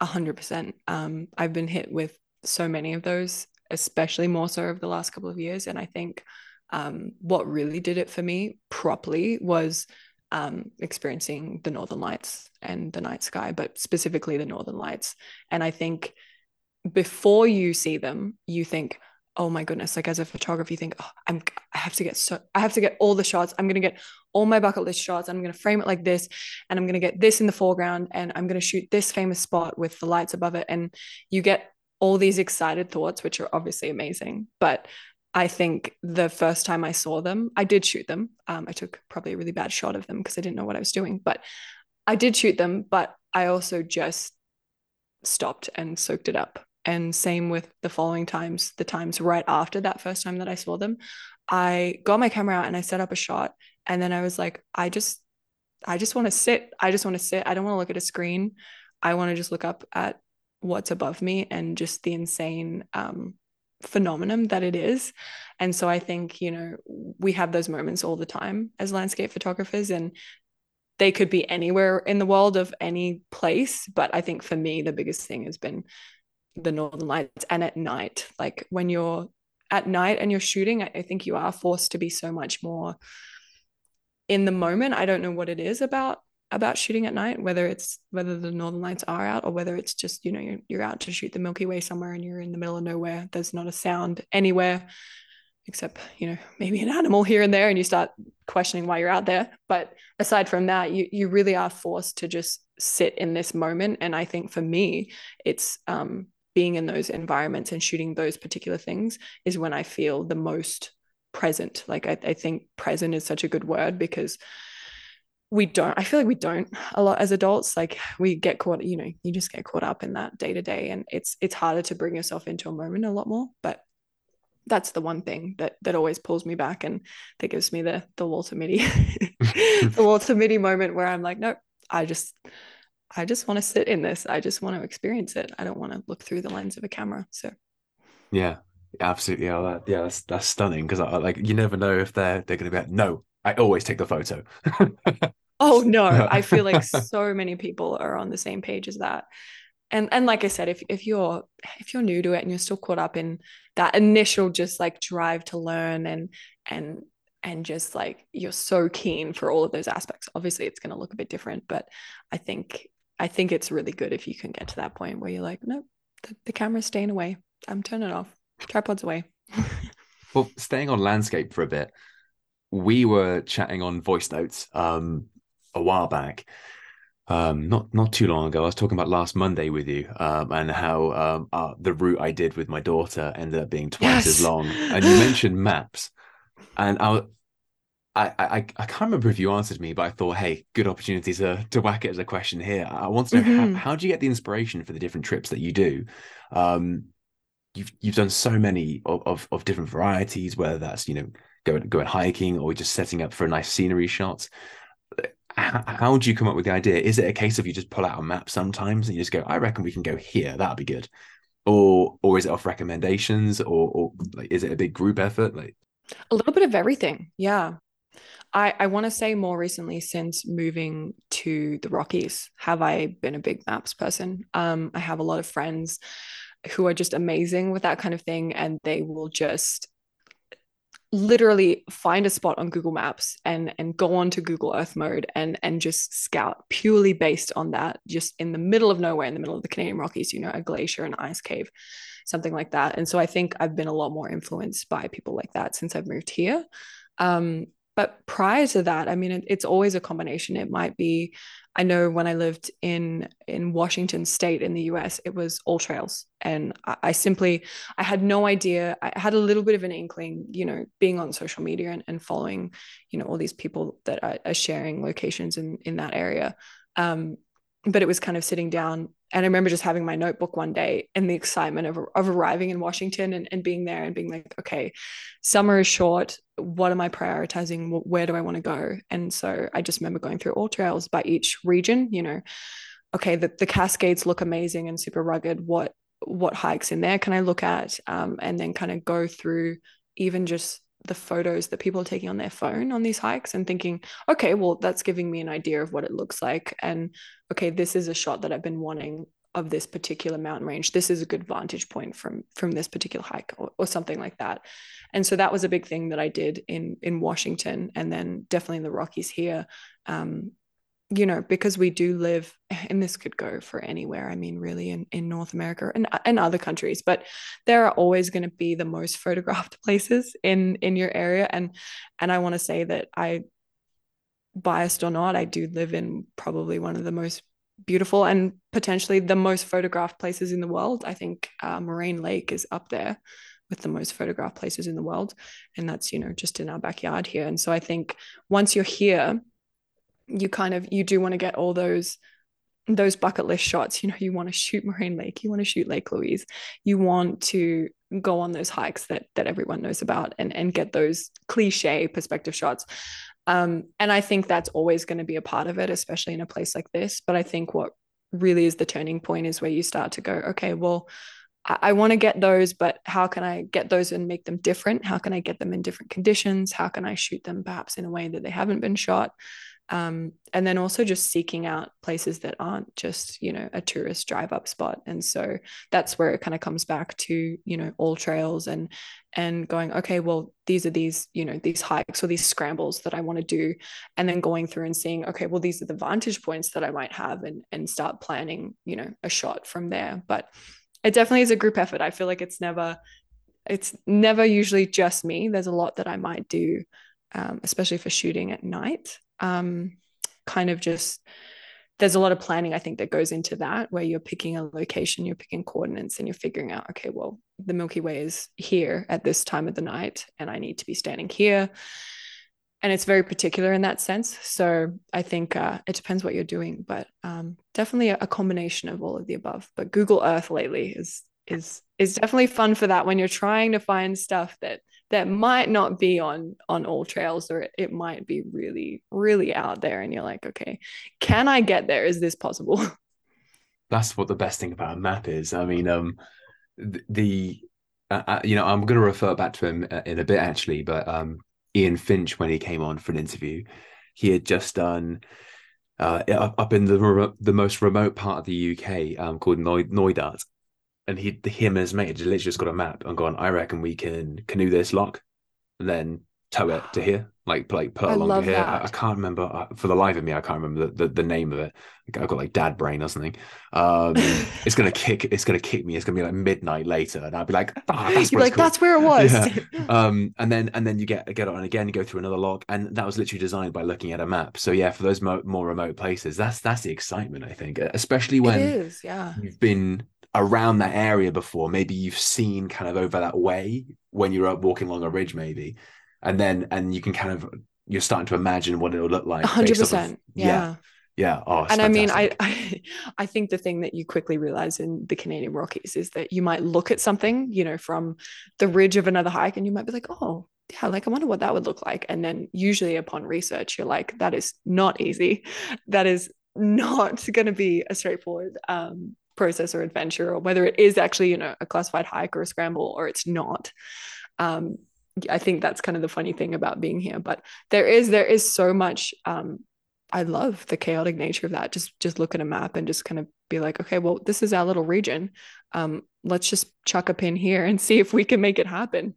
100% um, i've been hit with so many of those especially more so over the last couple of years. And I think um, what really did it for me properly was um, experiencing the Northern Lights and the night sky, but specifically the Northern Lights. And I think before you see them, you think, oh my goodness, like as a photographer, you think, oh, I'm, I have to get so, I have to get all the shots. I'm going to get all my bucket list shots. I'm going to frame it like this, and I'm going to get this in the foreground, and I'm going to shoot this famous spot with the lights above it. And you get all these excited thoughts, which are obviously amazing. But I think the first time I saw them, I did shoot them. Um, I took probably a really bad shot of them because I didn't know what I was doing, but I did shoot them. But I also just stopped and soaked it up. And same with the following times, the times right after that first time that I saw them, I got my camera out and I set up a shot. And then I was like, I just, I just want to sit. I just want to sit. I don't want to look at a screen. I want to just look up at what's above me and just the insane um, phenomenon that it is. And so I think, you know, we have those moments all the time as landscape photographers, and they could be anywhere in the world of any place. But I think for me, the biggest thing has been the Northern Lights and at night. Like when you're at night and you're shooting, I think you are forced to be so much more in the moment. I don't know what it is about about shooting at night, whether it's whether the northern lights are out or whether it's just, you know, you're, you're out to shoot the Milky Way somewhere and you're in the middle of nowhere. There's not a sound anywhere except, you know, maybe an animal here and there and you start questioning why you're out there. But aside from that, you you really are forced to just sit in this moment. And I think for me, it's um being in those environments and shooting those particular things is when I feel the most present. Like I, I think present is such a good word because we don't i feel like we don't a lot as adults like we get caught you know you just get caught up in that day to day and it's it's harder to bring yourself into a moment a lot more but that's the one thing that that always pulls me back and that gives me the the Walter Mitty the Walter Mitty moment where I'm like nope I just I just want to sit in this. I just want to experience it. I don't want to look through the lens of a camera. So yeah absolutely. Yeah that, yeah that's that's stunning because I like you never know if they're they're going to be like no I always take the photo Oh no, I feel like so many people are on the same page as that. And and like I said, if if you're if you're new to it and you're still caught up in that initial just like drive to learn and and and just like you're so keen for all of those aspects, obviously it's going to look a bit different. But I think I think it's really good if you can get to that point where you're like, nope, the, the camera's staying away. I'm turning it off. Tripod's away. well, staying on landscape for a bit, we were chatting on voice notes um, a while back, um, not not too long ago. I was talking about last Monday with you, um, and how um, uh, the route I did with my daughter ended up being twice yes. as long. And you mentioned maps, and I I, I I can't remember if you answered me, but I thought, hey, good opportunity to to whack it as a question here. I want to know mm-hmm. how, how do you get the inspiration for the different trips that you do? Um, you've you've done so many of, of, of different varieties, whether that's you know going going hiking or just setting up for a nice scenery shot. How, how do you come up with the idea? Is it a case of you just pull out a map sometimes and you just go, I reckon we can go here, that'd be good, or or is it off recommendations, or or like is it a big group effort? Like a little bit of everything, yeah. I, I want to say more recently since moving to the Rockies, have I been a big maps person? Um, I have a lot of friends who are just amazing with that kind of thing, and they will just literally find a spot on Google Maps and and go on to Google Earth mode and and just scout purely based on that, just in the middle of nowhere, in the middle of the Canadian Rockies, you know, a glacier, an ice cave, something like that. And so I think I've been a lot more influenced by people like that since I've moved here. Um, but prior to that i mean it, it's always a combination. It might be i know when i lived in in washington state in the us it was AllTrails and I, I, simply i had no idea. I had a little bit of an inkling you know being on social media and, and following you know all these people that are, are sharing locations in in that area. Um, but it was kind of sitting down and I remember just having my notebook one day and the excitement of, of arriving in Washington and, and being there and being like, okay, summer is short. What am I prioritizing? Where do I want to go? And so I just remember going through AllTrails by each region, you know, okay, the, the Cascades look amazing and super rugged. What what hikes in there can I look at? Um, and then kind of go through even just the photos that people are taking on their phone on these hikes and thinking, okay, well, that's giving me an idea of what it looks like. And okay, this is a shot that I've been wanting of this particular mountain range. This is a good vantage point from from this particular hike or, or something like that. And so that was a big thing that I did in in Washington and then definitely in the Rockies here. Um, you know, because we do live, and this could go for anywhere, I mean, really in, in North America and, and other countries, but there are always going to be the most photographed places in in your area. And and I want to say that I biased or not, I do live in probably one of the most beautiful and potentially the most photographed places in the world. I think uh, Moraine Lake is up there with the most photographed places in the world. And that's, you know, just in our backyard here. And so I think once you're here, you kind of you do want to get all those those bucket list shots you know you want to shoot Moraine Lake you want to shoot lake louise you want to go on those hikes that that everyone knows about and and get those cliche perspective shots um, and i think that's always going to be a part of it especially in a place like this. But i think what really is the turning point is where you start to go okay well I, I want to get those but how can i get those and make them different? How can i get them in different conditions? How can i shoot them perhaps in a way that they haven't been shot um, and then also just seeking out places that aren't just you know a tourist drive up spot. And so that's where it kind of comes back to you know AllTrails and and going okay well these are these you know these hikes or these scrambles that i want to do. And then going through and seeing okay well these are the vantage points that i might have and and start planning you know a shot from there. But it definitely is a group effort. I feel like it's never it's never usually just me. There's a lot that i might do um, especially for shooting at night um, kind of just there's a lot of planning I think that goes into that where you're picking a location, you're picking coordinates and you're figuring out, okay, well, the Milky Way is here at this time of the night and I need to be standing here. And it's very particular in that sense. So I think uh, it depends what you're doing, but um, definitely a, a combination of all of the above. But Google Earth lately is is is definitely fun for that when you're trying to find stuff that that might not be on on AllTrails or it, it might be really really out there and you're like okay can i get there? Is this possible? That's what the best thing about a map is. I mean um the uh, uh you know i'm going to refer back to him uh, in a bit actually but um ian finch when he came on for an interview he had just done uh, up in the the most remote part of the UK, um, called Knoydart, and he him and his mate had literally just got a map and gone, I reckon we can canoe this lock and then tow it to here. Like like put along to here. I, I, can't remember uh, for the life of me, I can't remember the, the, the name of it. I've got like dad brain or something. Um, it's gonna kick it's gonna kick me. It's gonna be like midnight later, and I'll be like, oh, that's You're like, that's where it was. Yeah. um, and then and then you get get on again, you go through another log, and that was literally designed by looking at a map. So yeah, for those mo- more remote places, that's that's the excitement, I think, especially when yeah. you've been around that area before. Maybe you've seen kind of over that way when you're up walking along a ridge, maybe, and then and you can kind of you're starting to imagine what it'll look like. hundred based off of- percent. Yeah. yeah. Oh, it's and I mean, I. I I think the thing that you quickly realize in the Canadian Rockies is that you might look at something, you know, from the ridge of another hike, and you might be like, oh, yeah, like I wonder what that would look like. And then usually upon research, you're like, that is not easy. That is not going to be a straightforward um, process or adventure, or whether it is actually, you know, a classified hike or a scramble, or it's not. Um, I think that's kind of the funny thing about being here. But there is there is so much um, I love the chaotic nature of that. Just just look at a map and just kind of be like, okay, well, this is our little region. Um, let's just chuck a pin here and see if we can make it happen.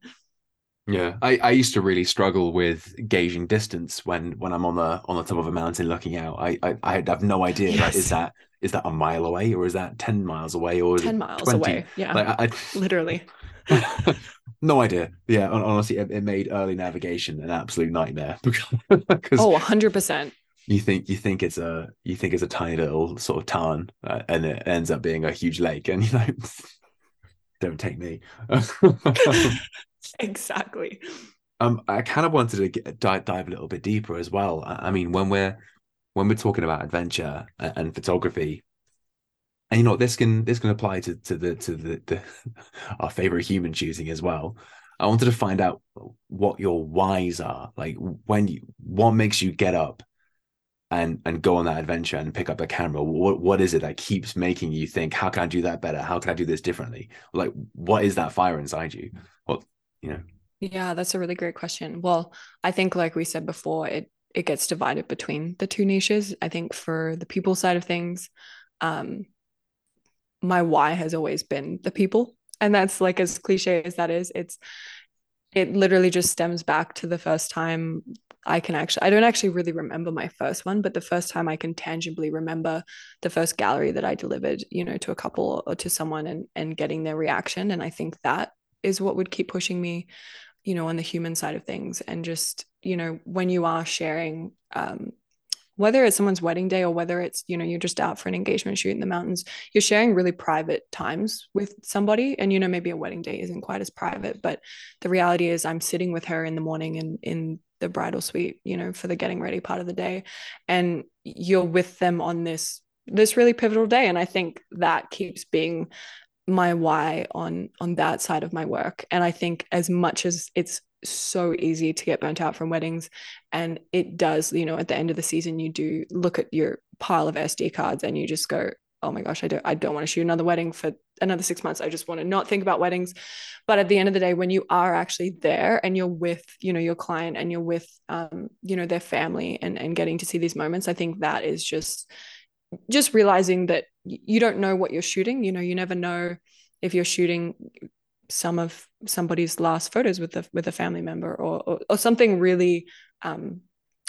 Yeah, I, I used to really struggle with gauging distance when when I'm on the on the top of a mountain looking out. I I, I have no idea. Like, is that is that a mile away or is that ten miles away or is it 10 miles 20? away. Yeah. Like I, literally. No idea. Yeah, honestly, it, it made early navigation an absolute nightmare because Oh, 100%. you think you think it's a you think it's a tiny little sort of tarn uh, and it ends up being a huge lake and you know don't take me exactly. um i kind of wanted to get, dive, dive a little bit deeper as well I, I mean when we're when we're talking about adventure and, and photography and you know this can this can apply to to the to the, the our favorite human choosing as well. I wanted to find out what your whys are. Like when you what makes you get up and and go on that adventure and pick up a camera? What what is it that keeps making you think how can i do that better? How can i do this differently? Like what is that fire inside you? What you know? Yeah, that's a really great question. Well, I think like we said before, it it gets divided between the two niches. I think for the people side of things, um, my why has always been the people. And that's like as cliche as that is, it's it literally just stems back to the first time I can actually I don't actually really remember my first one, but the first time I can tangibly remember the first gallery that I delivered, you know, to a couple or to someone and and getting their reaction. And I think that is what would keep pushing me you know on the human side of things and just you know when you are sharing um whether it's someone's wedding day or whether it's you know you're just out for an engagement shoot in the mountains you're sharing really private times with somebody. And you know maybe a wedding day isn't quite as private but the reality is i'm sitting with her in the morning in in the bridal suite you know for the getting ready part of the day. And you're with them on this this really pivotal day. And i think that keeps being my why on on that side of my work. And i think as much as it's so easy to get burnt out from weddings and it does you know at the end of the season you do look at your pile of sd cards and you just go oh my gosh i don't i don't want to shoot another wedding for another 6 months. I just want to not think about weddings. But at the end of the day when you are actually there and you're with you know your client and you're with um you know their family and and getting to see these moments i think that is just just realizing that you don't know what you're shooting you know you never know if you're shooting some of somebody's last photos with a with a family member or or, or something really um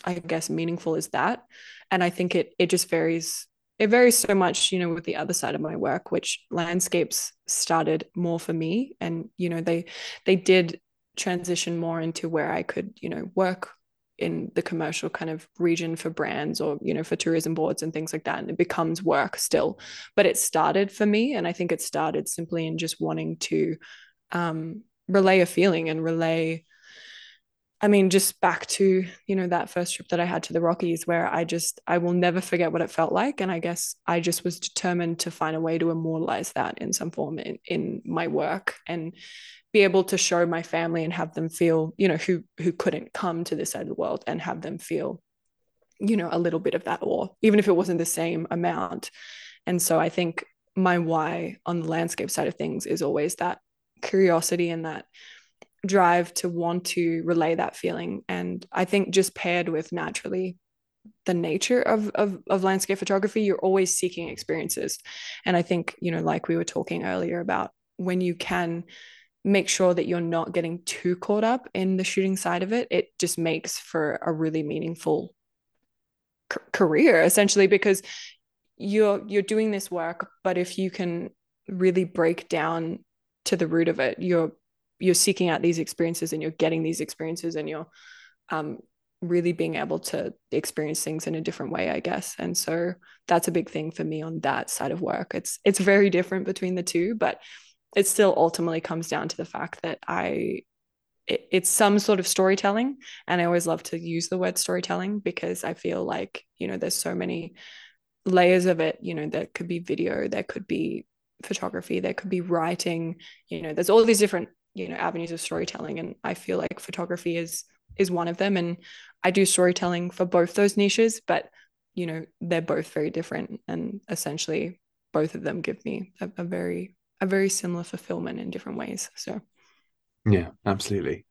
i guess meaningful is that. And i think it it just varies it varies so much you know with the other side of my work which landscapes started more for me. And you know they they did transition more into where i could you know work in the commercial kind of region for brands or you know for tourism boards and things like that and it becomes work still. But it started for me and i think it started simply in just wanting to um, relay a feeling and relay i mean just back to you know that first trip that i had to the rockies where i just i will never forget what it felt like. And i guess i just was determined to find a way to immortalize that in some form in, in my work and be able to show my family and have them feel you know who who couldn't come to this side of the world and have them feel you know a little bit of that awe even if it wasn't the same amount. And so i think my why on the landscape side of things is always that curiosity and that drive to want to relay that feeling. And i think just paired with naturally the nature of, of of landscape photography you're always seeking experiences. And i think you know like we were talking earlier about when you can make sure that you're not getting too caught up in the shooting side of it it just makes for a really meaningful c- career essentially because you're you're doing this work but if you can really break down to the root of it you're you're seeking out these experiences and you're getting these experiences and you're um, really being able to experience things in a different way i guess. And so that's a big thing for me on that side of work. It's it's very different between the two but it still ultimately comes down to the fact that i it, it's some sort of storytelling. And i always love to use the word storytelling because i feel like you know there's so many layers of it you know there could be video there could be photography there could be writing you know there's all these different you know avenues of storytelling and i feel like photography is is one of them. And i do storytelling for both those niches but you know they're both very different. And essentially both of them give me a, a very a very similar fulfillment in different ways. So. Yeah absolutely.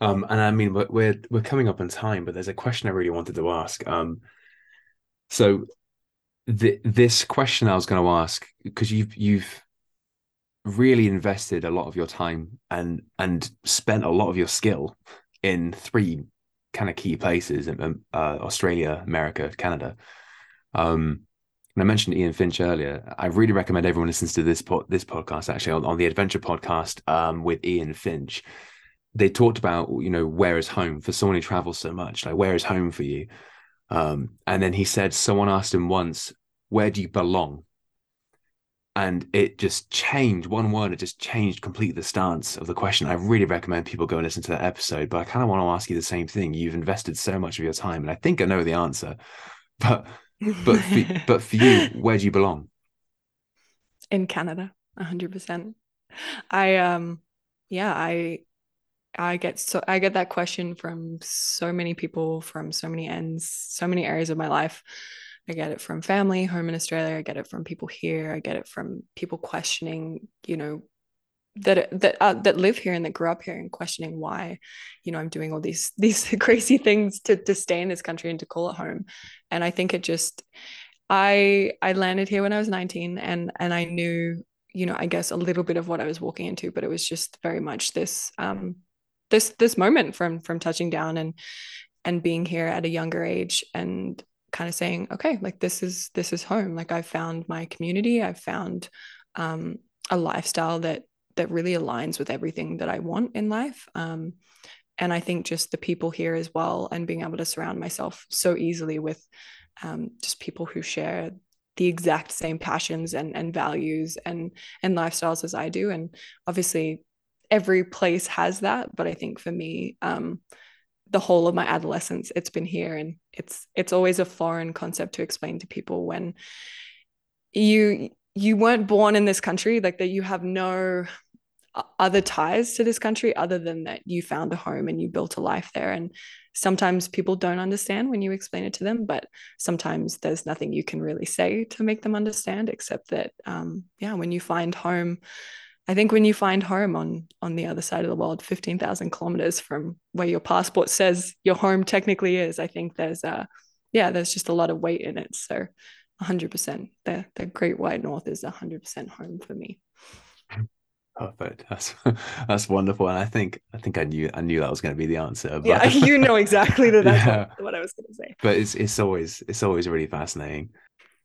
Um and i mean we're we're coming up on time but there's a question i really wanted to ask. Um so the, this question i was going to ask because you've you've really invested a lot of your time and and spent a lot of your skill in three kind of key places in um, uh, Australia, America, Canada. Um, and I mentioned Ian Finch earlier. I really recommend everyone listens to this po- this podcast actually on, on the Adventure podcast um, with Ian Finch. They talked about you know where is home for someone who travels so much. Like where is home for you? Um, and then he said someone asked him once, "Where do you belong?" And it just changed one word it just changed completely the stance of the question. I really recommend people go and listen to that episode but i kind of want to ask you the same thing. You've invested so much of your time and i think i know the answer but but for, but for you where do you belong? In canada 100% i um yeah i i get so i get that question from so many people from so many ends so many areas of my life I get it from family home in Australia. I get it from people here. I get it from people questioning, you know, that that uh, that live here and that grew up here and questioning why, you know, I'm doing all these these crazy things to to stay in this country and to call it home. And I think it just, I I landed here when I was 19 and and I knew, you know, I guess a little bit of what I was walking into, but it was just very much this um this this moment from from touching down and and being here at a younger age and kind of saying okay like this is this is home. Like i've found my community i've found um, a lifestyle that that really aligns with everything that i want in life um, and i think just the people here as well and being able to surround myself so easily with um, just people who share the exact same passions and, and values and and lifestyles as i do and obviously every place has that but i think for me um, the whole of my adolescence it's been here and it's it's always a foreign concept to explain to people when you you weren't born in this country like that you have no other ties to this country other than that you found a home and you built a life there. And sometimes people don't understand when you explain it to them but sometimes there's nothing you can really say to make them understand except that um, yeah when you find home I think when you find home on on the other side of the world, fifteen thousand kilometers from where your passport says your home technically is, I think there's a yeah, there's just a lot of weight in it. So, hundred percent, the the Great White North is hundred percent home for me. Perfect. That's that's wonderful, and I think I think I knew I knew that was going to be the answer. But... Yeah, you know exactly that that's yeah. what, I was going to say. But it's it's always it's always really fascinating.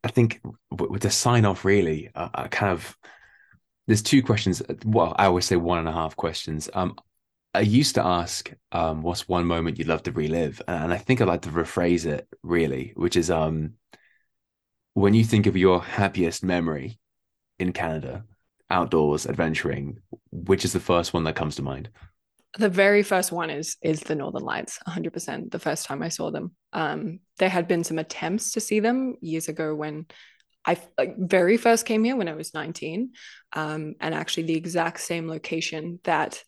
I think with the sign off, really, uh, I kind of there's two questions. Well, I always say one and a half questions. Um, I used to ask, um, what's one moment you'd love to relive? And I think I'd like to rephrase it really, which is um, when you think of your happiest memory in Canada, outdoors, adventuring, which is the first one that comes to mind? The very first one is is the Northern Lights, 100%. The first time I saw them, um, there had been some attempts to see them years ago when I like very first came here when I was 19, um, and actually the exact same location that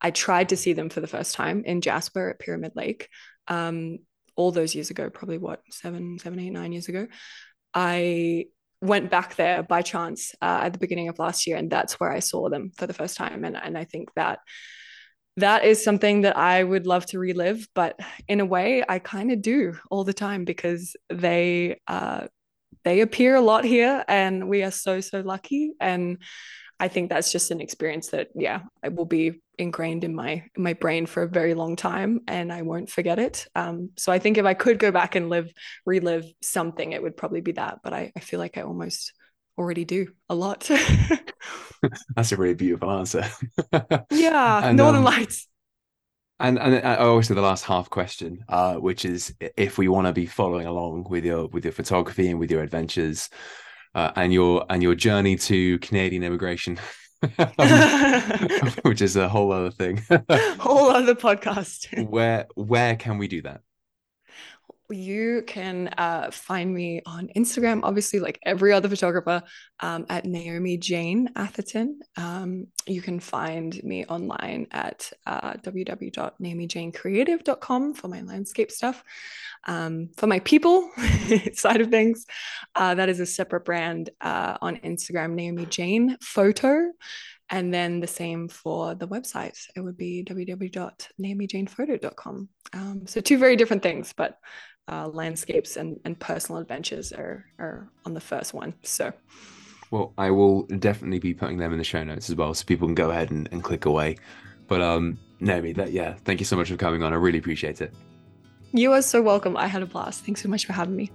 I tried to see them for the first time in Jasper at Pyramid Lake, um, all those years ago, probably what seven, seven, eight, nine years ago. I went back there by chance uh, at the beginning of last year, and that's where I saw them for the first time, and and I think that that is something that I would love to relive, but in a way, I kind of do all the time because they uh, they appear a lot here and we are so so lucky. And i think that's just an experience that yeah it will be ingrained in my in my brain for a very long time and i won't forget it. Um, so i think if i could go back and live relive something it would probably be that but i, I feel like i almost already do a lot. That's a really beautiful answer. Yeah and, northern um, lights and and I always say the last half question, uh, which is if we want to be following along with your with your photography and with your adventures, uh, and your and your journey to Canadian immigration, um, which is a whole other thing. whole other podcast. where where can we do that? You can uh, find me on Instagram, obviously, like every other photographer, um, at Naomi Jane Atherton. Um, you can find me online at uh, www.naomijanecreative.com for my landscape stuff. Um, for my people side of things, uh, that is a separate brand uh, on Instagram, Naomi Jane Photo. And then the same for the website. It would be www.naomijanephoto.com. Um, so two very different things, but uh, landscapes and, and personal adventures are, are on the first one. So, well, I will definitely be putting them in the show notes as well, so people can go ahead and, and click away. But um, Naomi, that yeah, thank you so much for coming on. I really appreciate it. You are so welcome. I had a blast. Thanks so much for having me.